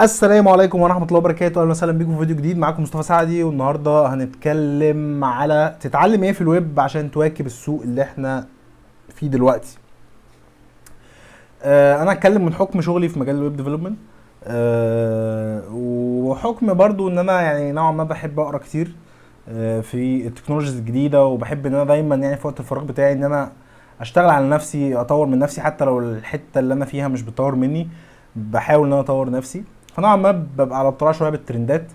السلام عليكم ورحمة الله وبركاته. أهلا وسهلا بيكم في فيديو جديد. معاكم مصطفى سعدي والنهاردة هنتكلم على تتعلم إيه في الويب عشان تواكب السوق اللي إحنا فيه دلوقتي. آه أنا هتكلم من حكم شغلي في مجال ال web development. آه وحكم برضو إن أنا يعني نوعا ما بحب أقرأ كتير آه في ال technologies الجديدة وبحب إن أنا دايما يعني في وقت الفراغ بتاعي إن أنا أشتغل على نفسي أطور من نفسي حتى لو الحتة اللي أنا فيها مش بتطور مني بحاول إن أنا أطور نفسي. فنوعا ما ببقى على اطلاع شوية بال trendات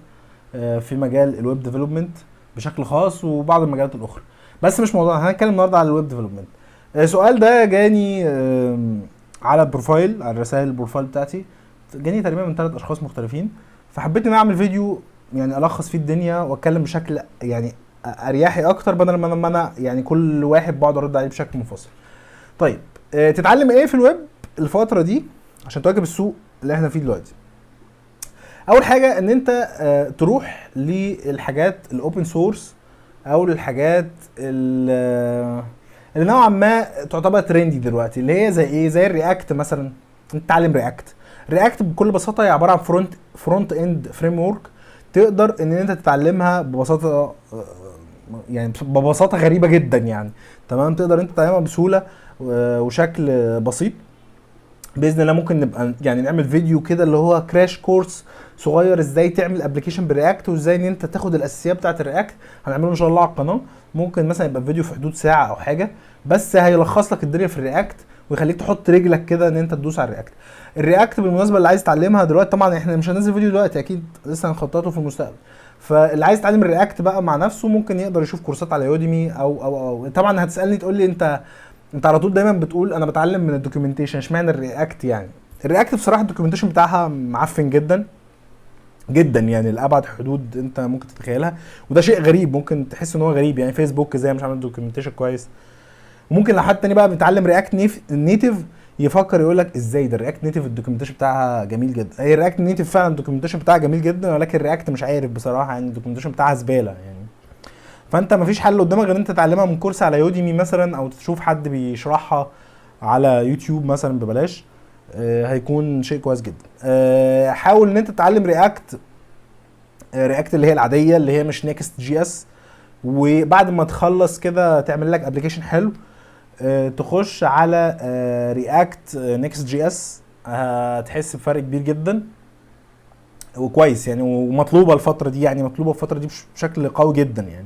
آه، في مجال ال web development بشكل خاص وبعض المجالات الأخرى. بس مش موضوع هنتكلم النهارده على ال web development السؤال ده جاني على ال profile على رسائل ال profile بتاعتي. جاني تقريبا من ثلاث أشخاص مختلفين. فحبيت ان أنا أعمل فيديو يعني ألخص فيه الدنيا وأتكلم بشكل يعني أريحي أكتر بدل ما أنا أنا يعني كل واحد بقعد أرد عليه بشكل منفصل. طيب آه، تتعلم إيه في الويب الفترة دي؟ عشان تواكب السوق اللي إحنا فيه دلوقتي. أول حاجة إن أنت آه، تروح للحاجات ال open source أو للحاجات ال- اللي نوعا ما تعتبر trendy دلوقتي اللي هي زي إيه؟ زي ال React مثلا. انت تتعلم React React بكل بساطة هي عبارة عن front frontend framework تقدر إن أنت تتعلمها ببساطة آه، يعني ببساطة غريبة جدا يعني. تمام؟ تقدر أنت تتعلمها بسهولة آه، وشكل بسيط. بإذن الله ممكن نبقى يعني نعمل فيديو كده اللي هو crash course صغير إزاي تعمل application ب React وإزاي إن أنت تاخد الأساسيات بتاعة ال React هنعمله إن شاء الله على القناة. ممكن مثلا يبقى فيديو في حدود ساعة أو حاجة. بس هيلخص لك الدنيا في ال React ويخليك تحط رجلك كده إن أنت تدوس على ال React ال React بالمناسبة اللي عايز تعلمها دلوقتي طبعا إحنا مش هننزل فيديو دلوقتي أكيد لسه هنخططه في المستقبل. فاللي عايز يتعلم ال React بقى مع نفسه ممكن يقدر يشوف كورسات على Udemy أو أو أو. طبعا هتسألني تقول لي أنت انت على طول دايما بتقول أنا بتعلم من ال documentation اشمعنى ال React يعني؟ ال React بصراحة ال documentation بتاعها معفن جدا جدا يعني لأبعد حدود أنت ممكن تتخيلها وده شيء غريب ممكن تحس إن هو غريب يعني فيسبوك إزاي مش عامل documentation كويس؟ وممكن لو حد تاني بقى بيتعلم React Native يفكر يقول لك إزاي ده ال React Native ال documentation بتاعها جميل جدا. هي ال React Native فعلا ال documentation بتاعها جميل جدا ولكن ال React مش عارف بصراحة يعني ال documentation بتاعها زبالة يعني. فانت مفيش حل قدامك غير انت تتعلمها من course على Udemy مثلا أو تشوف حد بيشرحها على يوتيوب مثلا ببلاش. آه، هيكون شيء كويس جدا. آه، حاول إن انت تتعلم React React اللي هي العادية اللي هي مش Next.js وبعد ما تخلص كده تعمل لك application حلو. آه، تخش على React Next.js هتحس بفرق كبير جدا. وكويس يعني ومطلوبة الفترة دي يعني مطلوبة الفترة دي بش- بشكل قوي جدا يعني.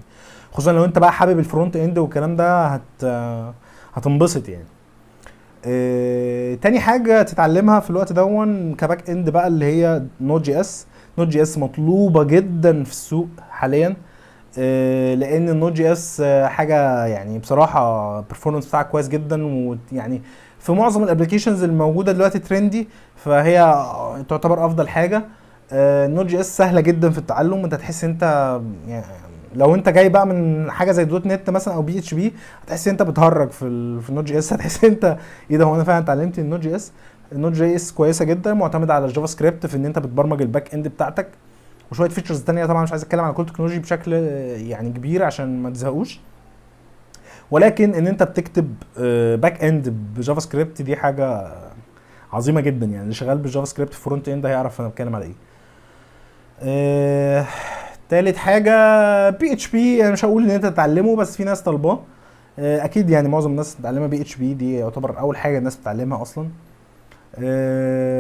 خصوصا لو أنت بقى حابب ال frontend والكلام ده هت هتنبسط يعني. آه، تاني حاجة تتعلمها في الوقت ده ك backend بقى اللي هي نوت جي اس نوت جي اس مطلوبة جدا في السوق حاليا. آه، لأن ال Node.js حاجة يعني بصراحة ال performance بتاعها كويس جدا ويعني في معظم ال applications الموجودة دلوقتي trendy فهي تعتبر أفضل حاجة. ال Node.js سهلة جدا في التعلم انت تحس أنت يعني لو انت جاي بقى من حاجة زي .NET مثلا أو PHP هتحس انت بتهرج في في ال Node.js. هتحس انت إيه ده هو أنا فعلا اتعلمت ال Node.js؟ ال Node.js كويسة جدا معتمدة على ال JavaScript في إن انت بتبرمج ال backend بتاعتك. وشوية features تانية طبعا مش عايز أتكلم على كل technology بشكل آه، يعني كبير عشان ما تزهقوش. ولكن إن انت بتكتب backend ب JavaScript دي حاجة عظيمة جدا. يعني اللي شغال بال JavaScript frontend هيعرف أنا بتكلم على إيه. آه، تالت حاجة PHP أنا مش هقول إن أنت تتعلمه بس في ناس طالباه. آه، أكيد يعني معظم الناس بتتعلمها PHP دي يعتبر أول حاجة الناس بتتعلمها أصلا.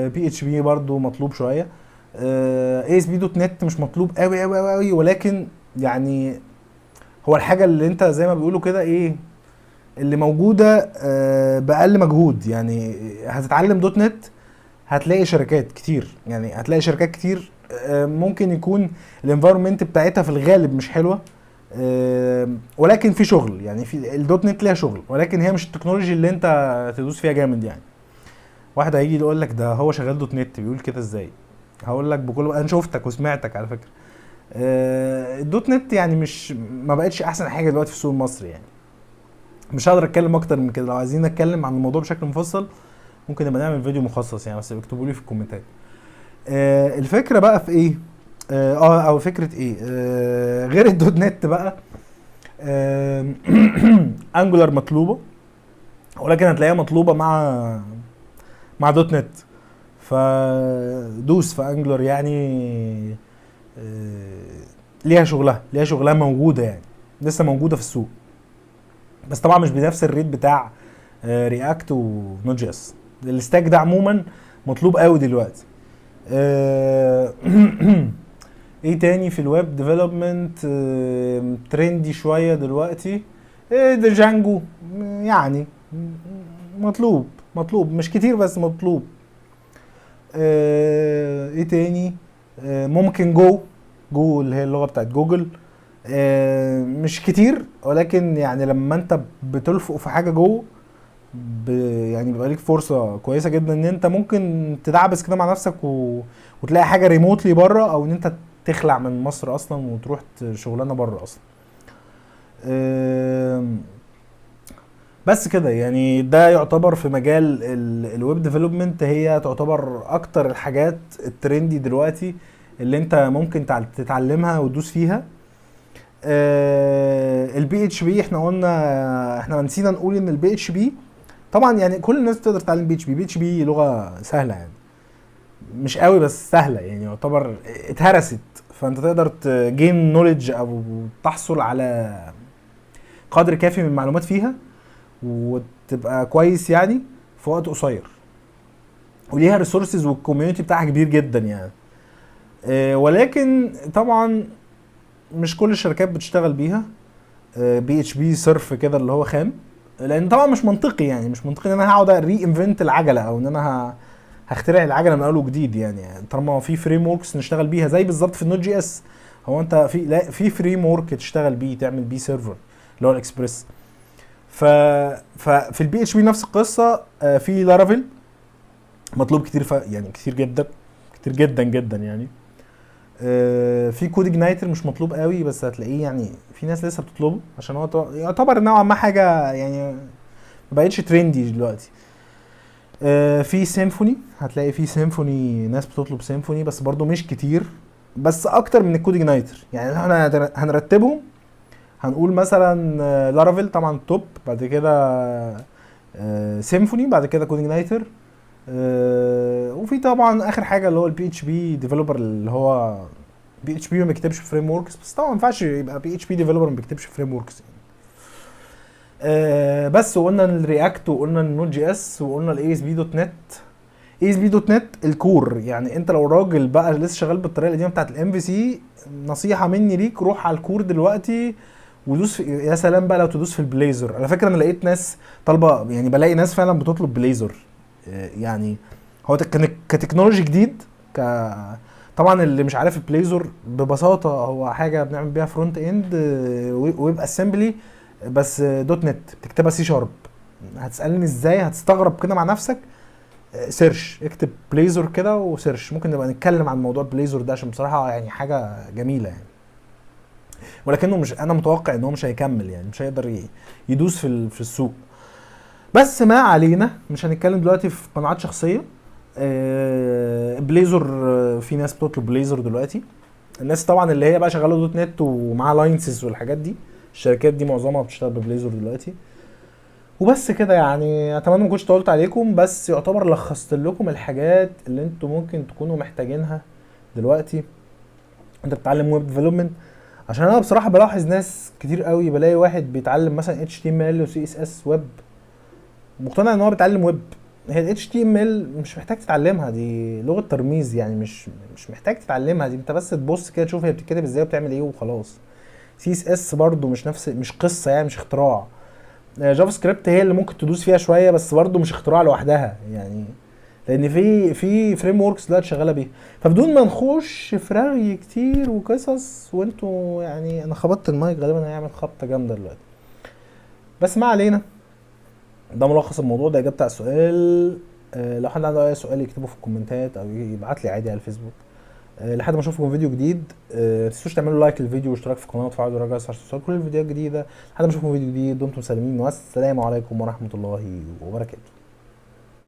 PHP برضو مطلوب شوية. اي اس بي دوت نت مش مطلوب قوي قوي قوي ولكن يعني هو الحاجة اللي أنت زي ما بيقولوا كده إيه اللي موجودة آه، بأقل مجهود. يعني هتتعلم .NET هتلاقي شركات كتير. يعني هتلاقي شركات كتير ممكن يكون ال environment بتاعتها في الغالب مش حلوة آه، ولكن في شغل يعني في ال .NET ليها شغل ولكن هي مش ال technology اللي انت تدوس فيها جامد يعني. واحد هيجي يقول لك ده هو شغال .NET بيقول كده إزاي؟ هقول لك بكل أنا شفتك وسمعتك على فكرة. آه، ال .NET يعني مش ما بقتش احسن حاجة دلوقتي في السوق المصري يعني. مش هقدر اتكلم أكتر من كده لو عايزين نتكلم عن الموضوع بشكل مفصل ممكن نبقى نعمل فيديو مخصص يعني بس اكتبوا لي في الكومنتات. آه الفكرة بقى في إيه؟ آه آه، أو فكرة إيه؟ آه غير ال .NET بقى آه Angular مطلوبة ولكن هتلاقيها مطلوبة مع مع .NET. فدوس في Angular يعني آه، ليها شغلها ليها شغلها موجودة يعني لسه موجودة في السوق. بس طبعا مش بنفس ال rate بتاع React و Node.js ال stack ده عموما مطلوب قوي دلوقتي. إيه تاني في ال web development؟ trendy شوية دلوقتي. إيه ده Django يعني مطلوب مطلوب. مش كتير بس مطلوب. آه، إيه تاني؟ آه، ممكن جو. جو اللي هي اللغة بتاعت جوجل. آه، مش كتير ولكن يعني لما أنت بتلفق في حاجة جوه ب- يعني بيبقى ليك فرصة كويسة جدا إن أنت ممكن تدعبس كده مع نفسك و... وتلاقي حاجة remotely بره أو إن أنت تخلع من مصر أصلا وتروح شغلانة بره أصلا. بس كده يعني ده يعتبر في مجال ال web development هي تعتبر أكتر الحاجات ال trendy دلوقتي اللي أنت ممكن تع- تتعلمها وتدوس فيها. ال PHP إحنا قلنا إحنا نسينا نقول إن ال PHP طبعا يعني كل الناس تقدر تتعلم بي اتش بي بي اتش بي لغة سهلة يعني. مش قوي بس سهلة يعني يعتبر اتهرست. فأنت تقدر ت gain knowledge أو تحصل على قدر كافي من المعلومات فيها وتبقى كويس يعني في وقت قصير. وليها resources وال community بتاعها كبير جدا يعني. آه، ولكن طبعا مش كل الشركات بتشتغل بيها. PHP صرف كده اللي هو خام. لأن طبعا مش منطقي يعني مش منطقي إن أنا هقعد reinvent العجلة أو إن أنا هخترع العجلة من أول وجديد يعني. طالما في frameworks نشتغل بيها زي بالظبط في ال Node.js هو أنت في لا في framework تشتغل بيه تعمل بيه server اللي هو الاكسبريس ف ففي ال PHP نفس القصة آه، في Laravel مطلوب كتير ف... يعني كتير جدا كتير جدا جدا يعني. في CodeIgniter مش مطلوب قوي بس هتلاقيه يعني في ناس لسه بتطلبه عشان هو يعتبر نوعا ما حاجة يعني ما بقتش trendy دلوقتي. آه، في Symfony هتلاقي في Symfony ناس بتطلب Symfony بس برضو مش كتير بس أكتر من ال CodeIgniter يعني إحنا هنر- هنرتبهم هنقول مثلا آه، Laravel طبعا top بعد كده آه، Symfony بعد كده CodeIgniter آه، وفي طبعا آخر حاجة اللي هو ال PHP developer اللي هو PHP ما بيكتبش frameworks بس طبعا ما ينفعش يبقى PHP developer ما بيكتبش frameworks يعني. آه بس وقلنا ال React وقلنا ال Node.js وقلنا الاي اس بي دوت نت اي اس بي دوت نت الكور يعني أنت لو راجل بقى لسه شغال بالطريقة القديمة بتاعت ال MVC نصيحة مني ليك روح على ال Core دلوقتي ودوس في يا سلام بقى لو تدوس في ال Blazor. على فكرة أنا لقيت ناس طالبه يعني بلاقي ناس فعلا بتطلب Blazor. آه، يعني هو tech- ك technology جديد ك طبعا اللي مش عارف ال Blazor ببساطة هو حاجة بنعمل بيها front end WebAssembly بس آه، .NET بتكتبها سي شارب هتسألني إزاي؟ هتستغرب كده مع نفسك. آه، search اكتب Blazor كده و search ممكن نبقى نتكلم عن موضوع Blazor ده عشان بصراحة يعني حاجة جميلة يعني. ولكنه مش أنا متوقع إن هو مش هيكمل يعني مش هيقدر يدوس في السوق. بس ما علينا مش هنتكلم دلوقتي في قناعات شخصية. آه، Blazor آه، في ناس بتطلب Blazor دلوقتي. الناس طبعا اللي هي بقى شغالة .NET ومعاها licenses والحاجات دي الشركات دي معظمها بتشتغل ب Blazor دلوقتي. وبس كده يعني أتمنى ما كنتش طولت عليكم بس يعتبر لخصت لكم الحاجات اللي أنتوا ممكن تكونوا محتاجينها دلوقتي. انت بتتعلم web development عشان أنا بصراحة بلاحظ ناس كتير قوي بلاقي واحد بيتعلم مثلا HTML و CSS و web مقتنع إن هو بيتعلم ويب. هي ال HTML مش محتاج تتعلمها دي لغة ترميز يعني مش مش محتاج تتعلمها. دي انت بس تبص كده تشوف هي بتتكتب إزاي وبتعمل إيه وخلاص. CSS برضو مش نفس مش قصة يعني مش اختراع. آه، JavaScript هي اللي ممكن تدوس فيها شوية بس برضو مش اختراع لوحدها يعني. لأن في في frameworks دلوقتي شغالة بيها. فبدون ما نخش في رغي كتير وقصص وانتوا يعني أنا خبطت المايك غالبا هيعمل خبطة جامدة دلوقتي. بس ما علينا. ده ملخص الموضوع ده اجابه على السؤال. آه، لو حد عنده أي سؤال يكتبه في ال comments ات أو يبعت لي عادي على الفيسبوك. آه، لحد ما أشوفكم في فيديو جديد. آه، ما تنسوش تعملوا like للفيديو واشتراك في القناة وتفعلوا الجرس عشان توصلكم كل الفيديوهات الجديدة. لحد ما أشوفكم في فيديو جديد دمتم سالمين. والسلام عليكم ورحمة الله وبركاته.